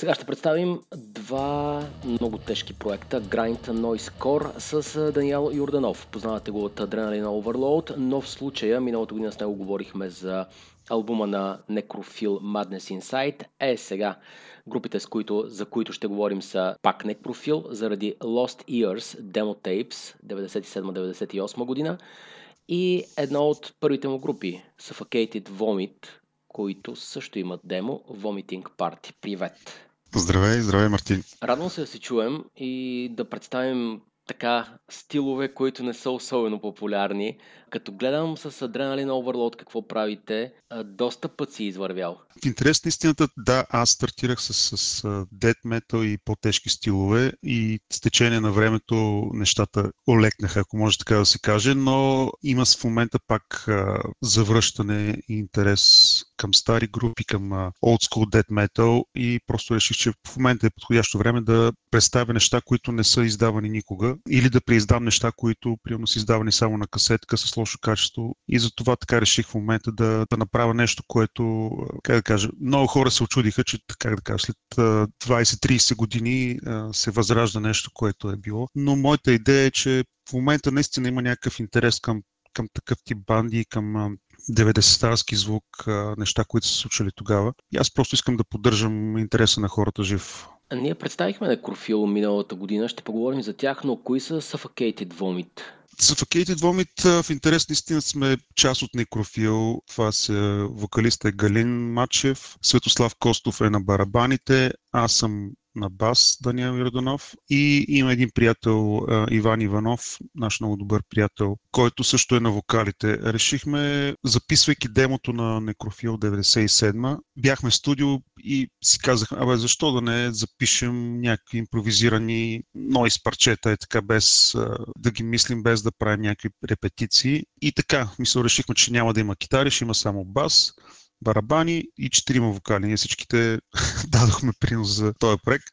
Сега ще представим два много тежки проекта. Grind Noise Core с Даниел Йорданов. Познавате го от Adrenaline Overload, но в случая миналата година с него говорихме за албума на Necrophil Madness Inside. Е, сега групите, с които, за които ще говорим са пак Necrophil заради Lost Years Demo Tapes 97-98 година и една от първите му групи Suffocated Vomit, които също имат демо Vomiting Party. Привет! Здравей, здравей, Мартин. Радвам се да се чуем и да представим така стилове, които не са особено популярни. Като гледам с Adrenaline Overload какво правите, доста път си извървял. В интерес на истината, да, аз стартирах с, с dead metal и по-тежки стилове и с течение на времето нещата олекнаха, ако може така да се каже, но има в момента пак завръщане и интерес към стари групи, към old school dead metal и просто реших, че в момента е подходящо време да представя неща, които не са издавани никога или да преиздам неща, които примерно са издавани само на касетка с лошо качество. И за това така реших в момента да, да направя нещо, което, как да кажа, много хора се очудиха, че как да кажа, след 20-30 години се възражда нещо, което е било. Но моята идея е, че в момента наистина има някакъв интерес към към такъв тип банди, към 90-тарски звук, неща, които са случили тогава. И аз просто искам да поддържам интереса на хората жив. Ние представихме на Крофил миналата година, ще поговорим за тях, но кои са Suffocated Vomit? Suffocated Vomit в интерес наистина сме част от Некрофил. Това са вокалиста е Галин Мачев, Светослав Костов е на барабаните, аз съм на бас Даниел Йорданов и има един приятел Иван Иванов, наш много добър приятел, който също е на вокалите. Решихме, записвайки демото на Некрофил 97, бяхме в студио и си казахме, абе защо да не запишем някакви импровизирани нойс парчета, е така без да ги мислим, без да правим някакви репетиции. И така, мисля, решихме, че няма да има китари, ще има само бас барабани и четирима вокали. Ние всичките дадохме принос за този проект.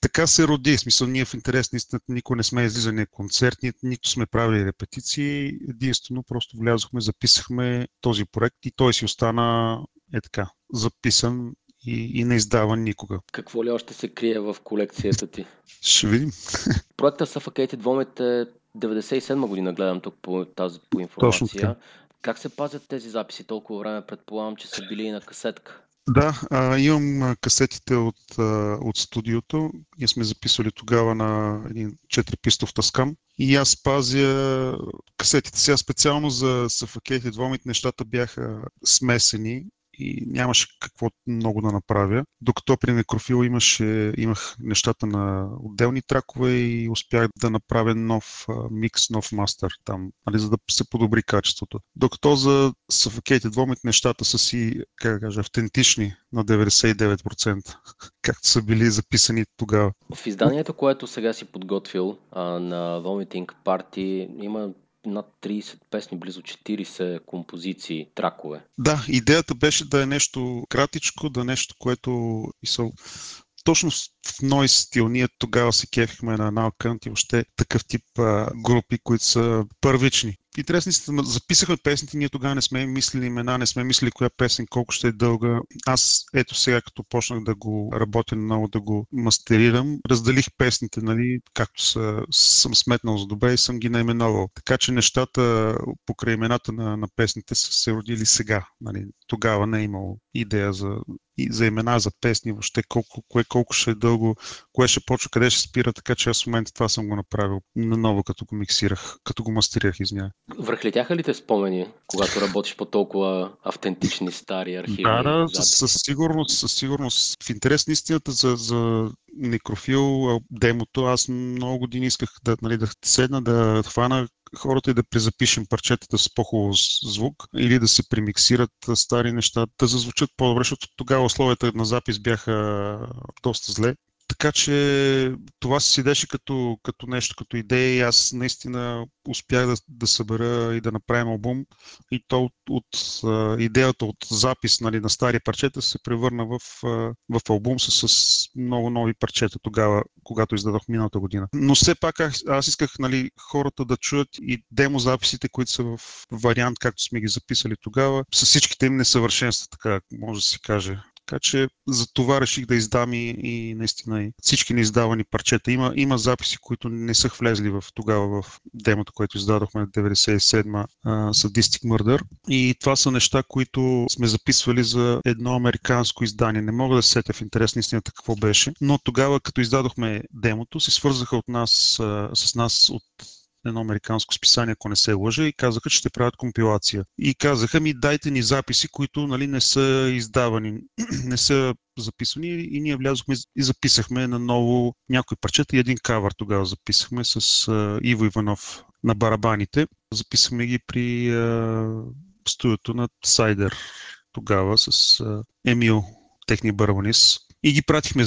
Така се роди. В смисъл, ние в интерес наистина никога не сме излизали на концерти, нито сме правили репетиции. Единствено просто влязохме, записахме този проект и той си остана е така, записан и, и не издава никога. Какво ли още се крие в колекцията ти? Ще видим. Проекта Suffocated Vomit е 97 година, гледам тук по, тази, по информация. Точно така. Как се пазят тези записи толкова време? Предполагам, че са били и на касетка. Да, а, имам касетите от, от студиото. Ние сме записвали тогава на един 4-пистов таскам. И аз пазя касетите. Сега специално за Suffocated Vomit нещата бяха смесени и нямаше какво много да направя. Докато при Некрофил имаше, имах нещата на отделни тракове и успях да направя нов микс, нов мастър там, нали, за да се подобри качеството. Докато за Suffocated Vomit нещата са си, как да кажа, автентични на 99%, както са били записани тогава. В изданието, което сега си подготвил а, на Vomiting Party, има над 30 песни, близо 40 композиции, тракове. Да, идеята беше да е нещо кратичко, да е нещо, което точно в нойс стил. Ние тогава се кефихме на Now и въобще такъв тип а, групи, които са първични. Интересни са, записахме песните, ние тогава не сме мислили имена, не сме мислили коя песен колко ще е дълга. Аз ето сега, като почнах да го работя много, да го мастерирам, разделих песните, нали, както са, съм сметнал за добре и съм ги наименовал. Така че нещата покрай имената на, на песните са се родили сега. Нали. Тогава не е имало идея за, за имена, за песни, въобще колко, кое колко ще е дълго, кое ще почва, къде ще спира, така че аз в момента това съм го направил наново, като го миксирах, като го мастерирах, извиня. Връхлетяха ли те спомени, когато работиш по толкова автентични стари архиви? Да, да, със, сигурност, със сигурност. В интерес на истината за, за некрофил, демото, аз много години исках да, нали, да седна, да хвана хората и да презапишем парчетата с по-хубав звук или да се премиксират стари неща, да зазвучат по-добре, защото тогава условията на запис бяха доста зле. Така че това се седеше като, като нещо, като идея и аз наистина успях да, да събера и да направим албум. И то от, от идеята от запис нали, на стари парчета се превърна в, в албум с, с много нови парчета тогава, когато издадох миналата година. Но все пак аз, исках нали, хората да чуят и демо записите, които са в вариант, както сме ги записали тогава, с всичките им несъвършенства, така може да се каже Така че за това реших да издам и, и наистина и всички неиздавани парчета. Има, има записи, които не са влезли в тогава в демото, което издадохме в 97-ма Sadistic Murder. И това са неща, които сме записвали за едно американско издание. Не мога да се сетя в интерес на истината какво беше, но тогава, като издадохме демото, се свързаха от нас, с нас от едно американско списание, ако не се лъжа, и казаха, че ще правят компилация. И казаха ми, дайте ни записи, които нали, не са издавани, не са записвани и ние влязохме и записахме на ново някои парчета и един кавър тогава записахме с uh, Иво Иванов на барабаните. Записахме ги при uh, студиото на Сайдер тогава с uh, Емил, техния барабанист. И ги пратихме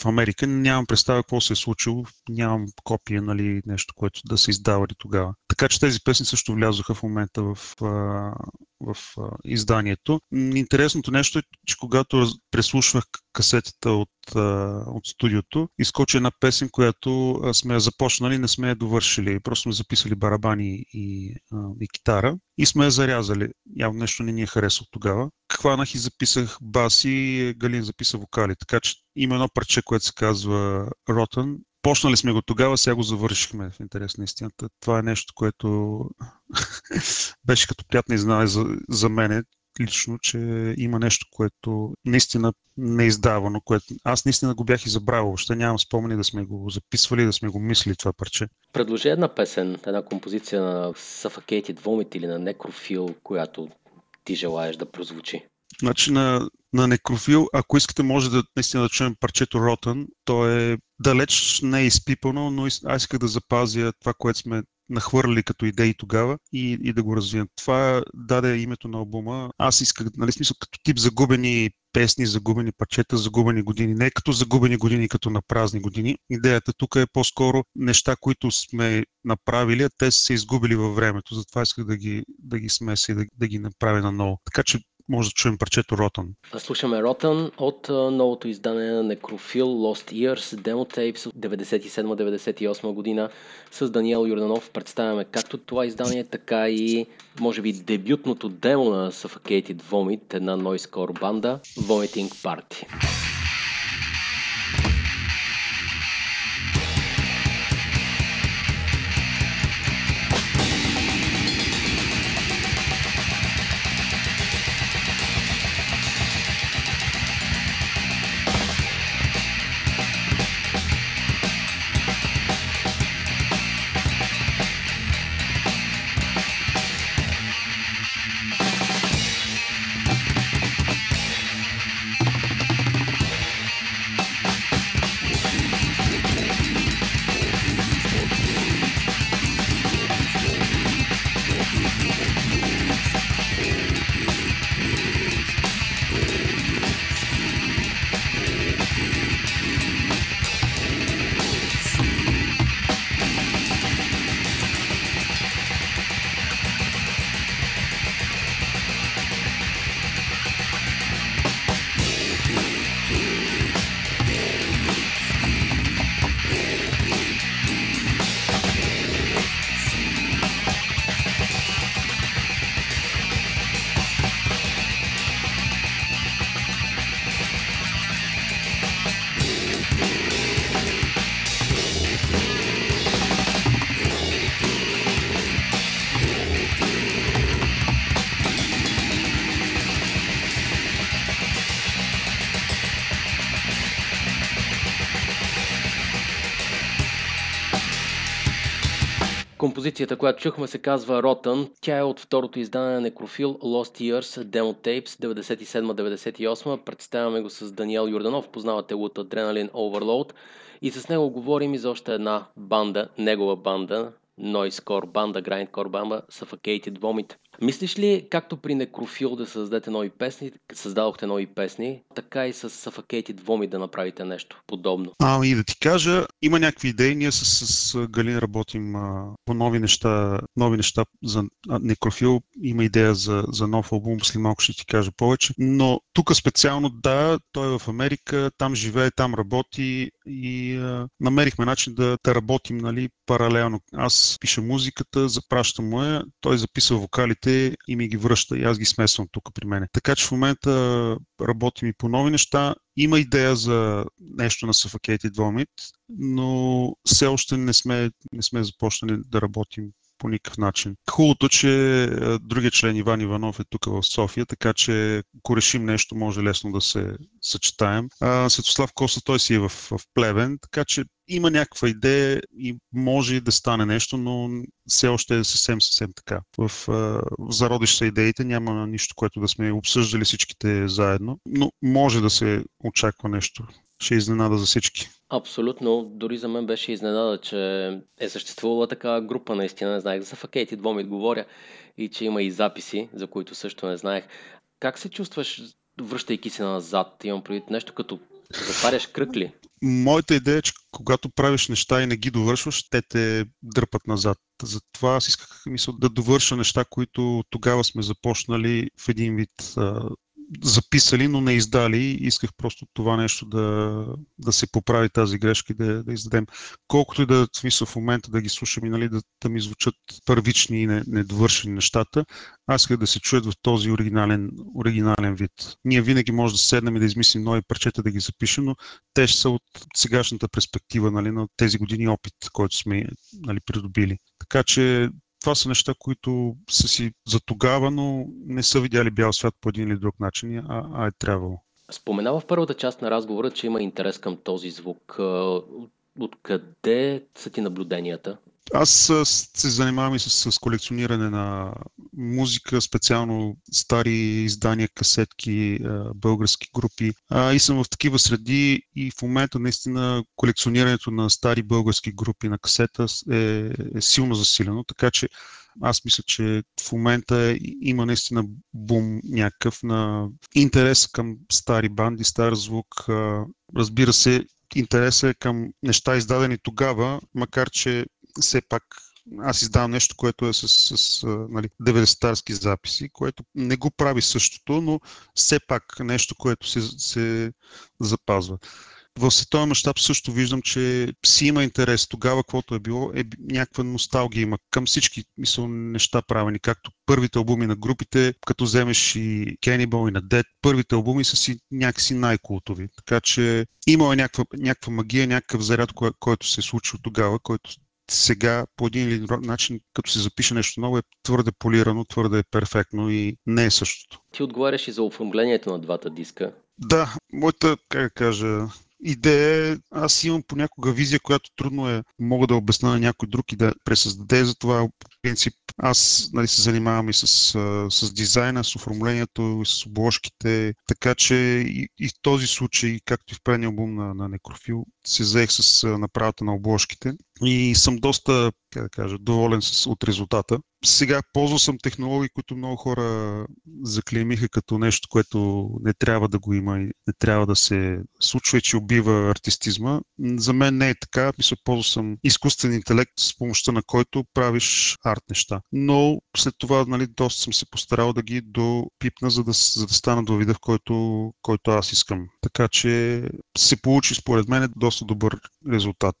в Америка. Нямам представа какво се е случило, нямам копия, нали, нещо, което да се издавали тогава. Така че тези песни също влязоха в момента в, в изданието. Интересното нещо е, че когато преслушвах касетата от, от студиото, изкочи една песен, която сме я започнали, не сме я довършили. Просто сме записали барабани и, и китара и сме я зарязали. Явно нещо не ни е харесало тогава. Хванах и записах баси, Галин записа вокали. Така че има едно парче, което се казва Rotten Почнали сме го тогава, сега го завършихме в интерес на истината. Това е нещо, което беше като приятна изненада за, за мене лично, че има нещо, което наистина не е издавано, което аз наистина го бях и забравил. Въобще нямам спомени да сме го записвали, да сме го мислили това парче. Предложи една песен, една композиция на Suffocated Vomit или на Necrophil, която ти желаеш да прозвучи. Значи на, на Некрофил, ако искате, може да наистина да чуем парчето Ротън. То е далеч не е изпипано, но аз исках да запазя това, което сме нахвърли като идеи тогава и, и да го развием. Това даде името на албума. Аз исках, нали, смисъл, като тип загубени песни, загубени парчета, загубени години. Не като загубени години, като на празни години. Идеята тук е по-скоро неща, които сме направили, а те са се изгубили във времето. Затова исках да ги, да ги смеся и да, да ги направя наново. Така че може да чуем парчето Ротън. Слушаме Ротън от новото издание на Некрофил Lost Years, Demo Tapes от 97-98 година с Даниел Юрданов. Представяме както това издание, така и може би дебютното демо на Suffocated Vomit, една noise банда Vomiting Party. Композицията, която чухме, се казва Rotten. Тя е от второто издание на Некрофил Lost Years Demo Tapes 97-98. Представяме го с Даниел Юрданов, познавате от Adrenaline Overload. И с него говорим и за още една банда, негова банда, Noisecore банда, Grindcore банда, Suffocated Vomit. Мислиш ли, както при Некрофил да създадете нови песни, създадохте нови песни, така и с Suffocated Vomit да направите нещо подобно? Ами да ти кажа, има някакви идеи. Ние с, с Галин работим а, по нови неща, нови неща за Некрофил. Има идея за, за нов албум, след малко ще ти кажа повече. Но тук специално, да, той е в Америка, там живее, там работи и а, намерихме начин да, да работим нали, паралелно. Аз пиша музиката, запращам му я, той записва вокалите идеите и ми ги връща и аз ги смесвам тук при мен. Така че в момента работим и по нови неща. Има идея за нещо на Suffocated Vomit, но все още не сме, не сме започнали да работим по никакъв начин. Хубавото, че другия член Иван Иванов е тук в София, така че ако решим нещо, може лесно да се съчетаем. А, Светослав Коса, той си е в, в Плевен, така че има някаква идея и може и да стане нещо, но все още е съвсем, съвсем така. В, в зародиш са идеите, няма нищо, което да сме обсъждали всичките заедно, но може да се очаква нещо. Ще изненада за всички. Абсолютно. Дори за мен беше изненада, че е съществувала такава група, наистина не знаех. За Факейти Двомит говоря и че има и записи, за които също не знаех. Как се чувстваш, връщайки се назад? Имам предвид нещо като затваряш кръг ли? Моята идея е, че когато правиш неща и не ги довършваш, те те дърпат назад. Затова аз исках мисъл, да довърша неща, които тогава сме започнали в един вид записали, но не издали. Исках просто това нещо да, да се поправи тази грешка и да, да издадем. Колкото и да смисъл в момента да ги слушам и нали, да, да ми звучат първични и недовършени нещата, аз исках да се чуят в този оригинален, оригинален вид. Ние винаги може да седнем и да измислим нови парчета, да ги запишем, но те ще са от сегашната перспектива нали, на тези години опит, който сме нали, придобили. Така че това са неща, които са си за тогава, но не са видяли бял свят по един или друг начин, а, а е трябвало. Споменава в първата част на разговора, че има интерес към този звук. Откъде са ти наблюденията? Аз се занимавам и с, с колекциониране на музика, специално стари издания, касетки, български групи. А, и съм в такива среди и в момента наистина колекционирането на стари български групи на касета е, е силно засилено, така че аз мисля, че в момента има наистина бум някакъв на интерес към стари банди, стар звук. Разбира се, интересът е към неща издадени тогава, макар че все пак аз издавам нещо, което е с, с, с нали, 90-тарски записи, което не го прави същото, но все пак нещо, което се, се запазва. В световен мащаб също виждам, че си има интерес тогава, каквото е било, е някаква носталгия има към всички мисъл, неща правени, както първите албуми на групите, като вземеш и Cannibal и на Dead, първите албуми са си някакси най-култови. Така че има някаква, някаква магия, някакъв заряд, кой, който се е случил тогава, който сега по един или друг начин, като се запише нещо ново, е твърде полирано, твърде перфектно и не е същото. Ти отговаряш и за оформлението на двата диска. Да, моята, как да кажа, идея е, аз имам понякога визия, която трудно е, мога да обясна на някой друг и да пресъздаде, затова принцип аз нали, се занимавам и с, с дизайна, с оформлението, и с обложките, така че и, и в този случай, както и в предния албум на, на Некрофил, се заех с направата на обложките и съм доста, как да кажа, доволен с, от резултата. Сега ползвал съм технологии, които много хора заклеймиха като нещо, което не трябва да го има и не трябва да се случва и че убива артистизма. За мен не е така. Мисля, ползвал съм изкуствен интелект, с помощта на който правиш арт неща. Но след това нали, доста съм се постарал да ги допипна, за да, за да стана до вида, в който, който аз искам. Така че се получи според мен доста добър резултат.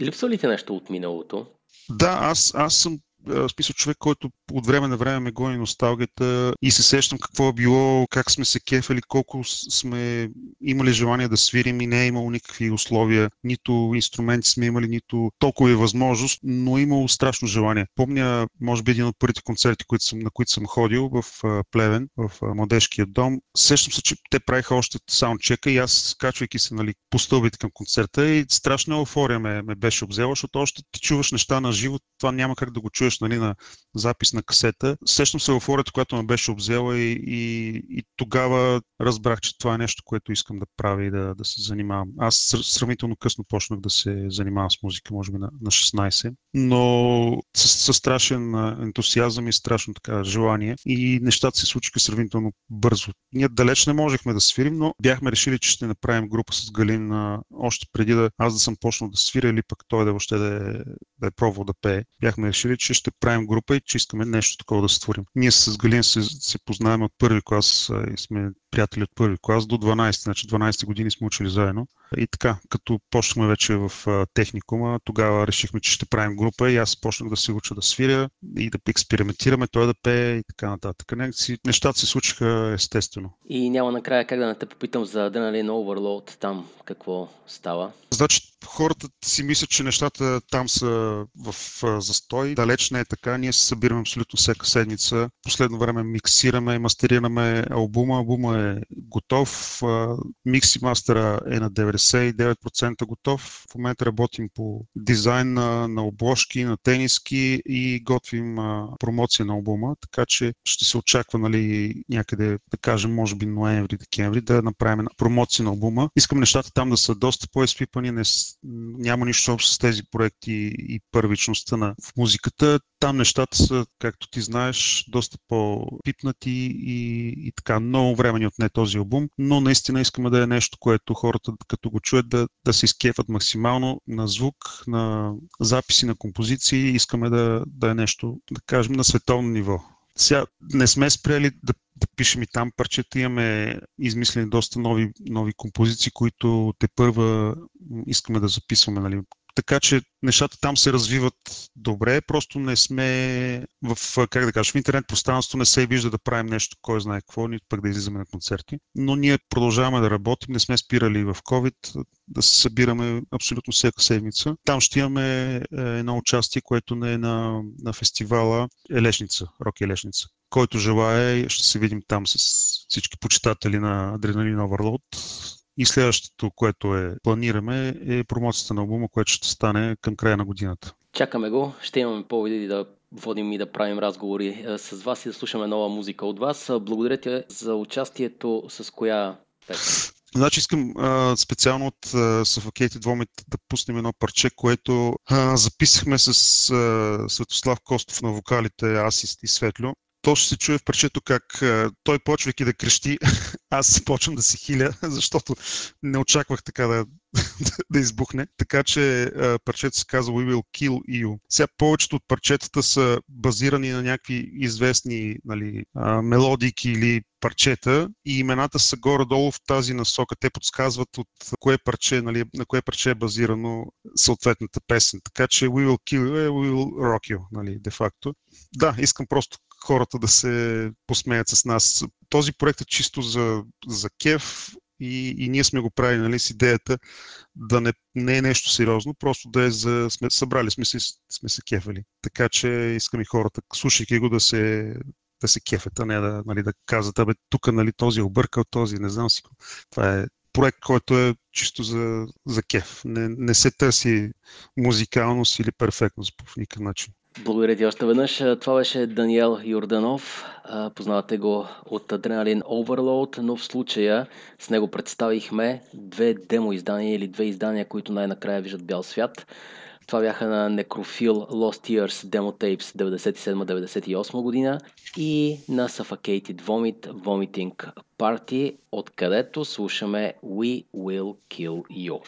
Липсва ли ти нещо от миналото? Да, аз, аз съм смисъл човек, който от време на време ме гони носталгията и се сещам какво е било, как сме се кефали, колко сме имали желание да свирим и не е имало никакви условия, нито инструменти сме имали, нито толкова е възможност, но е имало страшно желание. Помня, може би един от първите концерти, които съм, на които съм ходил в Плевен, в Младежкия дом. Сещам се, че те правиха още саундчека и аз, скачвайки се нали, по стълбите към концерта и страшна еуфория ме, ме беше обзела, защото още ти чуваш неща на живо, това няма как да го чуеш нали, на запис на касета. Сещам се еуфорията, която ме беше обзела и, и, и тогава разбрах, че това е нещо, което искам да правя и да, да се занимавам. Аз сравнително късно почнах да се занимавам с музика, може би на, на 16, но с, с страшен ентусиазъм и страшно така желание и нещата се случиха сравнително бързо. Ние далеч не можехме да свирим, но бяхме решили, че ще направим група с Галин още преди да аз да съм почнал да свиря или пък той да въобще да е, да е пробвал да пее. Бяхме решили, че ще правим група и че искаме нещо такова да створим. Ние с Галин се, се познаваме от първи клас и сме приятели от първи клас до 12, значи 12 години сме учили заедно. И така, като почнахме вече в техникума, тогава решихме, че ще правим група и аз почнах да се уча да свиря и да експериментираме, той да пее и така нататък. Нещата се случиха естествено. И няма накрая как да не те попитам за Adrenaline Overload там, какво става? Значи, хората си мислят, че нещата там са в застой. Далеч не е така. Ние се събираме абсолютно всяка седмица. Последно време миксираме, мастерираме албума. Албума е готов. Микси мастера е на 99% готов. В момента работим по дизайн на, на обложки, на тениски и готвим промоция на албума, така че ще се очаква нали, някъде, да кажем, може би ноември, декември, да направим промоция на албума. Искам нещата там да са доста по-изпипани, не, няма нищо общо с тези проекти и първичността на в музиката. Там нещата са, както ти знаеш, доста по-пипнати и, и така много време ни отне този албум, но наистина искаме да е нещо, което хората като го чуят да, да се изкефат максимално на звук, на записи, на композиции. Искаме да, да е нещо, да кажем, на световно ниво. Сега не сме спрели да, да пишем и там парчета. Имаме измислени доста нови, нови композиции, които те първа искаме да записваме. Нали. Така че нещата там се развиват добре, просто не сме в, как да кажа, в интернет пространството не се вижда да правим нещо, кой знае какво, нито пък да излизаме на концерти. Но ние продължаваме да работим, не сме спирали в COVID, да се събираме абсолютно всяка седмица. Там ще имаме е, едно участие, което не е на, на фестивала Елешница, Рок Елешница. Който желая, ще се видим там с всички почитатели на Адреналин Overload и следващото, което е планираме, е промоцията на албума, което ще стане към края на годината. Чакаме го. Ще имаме поводи да водим и да правим разговори е, с вас и да слушаме нова музика от вас. Благодаря ти за участието с коя песен? Значи искам а, специално от а, Suffocated Vomit да пуснем едно парче, което а, записахме с а, Светослав Костов на вокалите, аз и Светлю то ще се чуе в парчето как той почвайки да крещи, аз почвам да се хиля, защото не очаквах така да, да избухне. Така че парчето се казва We Will Kill You. Сега повечето от парчетата са базирани на някакви известни нали, мелодики или парчета и имената са горе-долу в тази насока. Те подсказват от кое парче, нали, на кое парче е базирано съответната песен. Така че We Will Kill You е We Will Rock You, нали, де-факто. Да, искам просто хората да се посмеят с нас. Този проект е чисто за, за кеф и, и ние сме го правили нали, с идеята да не, не е нещо сериозно, просто да е за... Сме, събрали сме се, сме се кефали. Така че искам и хората, слушайки го, да се, да се кефят, а не да, нали, да казват, абе, тук нали, този е объркал, този не знам си. Това е проект, който е чисто за, за кеф. Не, не се търси музикалност или перфектност по никакъв начин. Благодаря ти още веднъж. Това беше Даниел Йорданов. Познавате го от Adrenaline Overload, но в случая с него представихме две демо издания или две издания, които най-накрая виждат бял свят. Това бяха на Necrophil Lost Years Demo Tapes 97-98 година и на Suffocated Vomit Vomiting Party, откъдето слушаме We Will Kill You.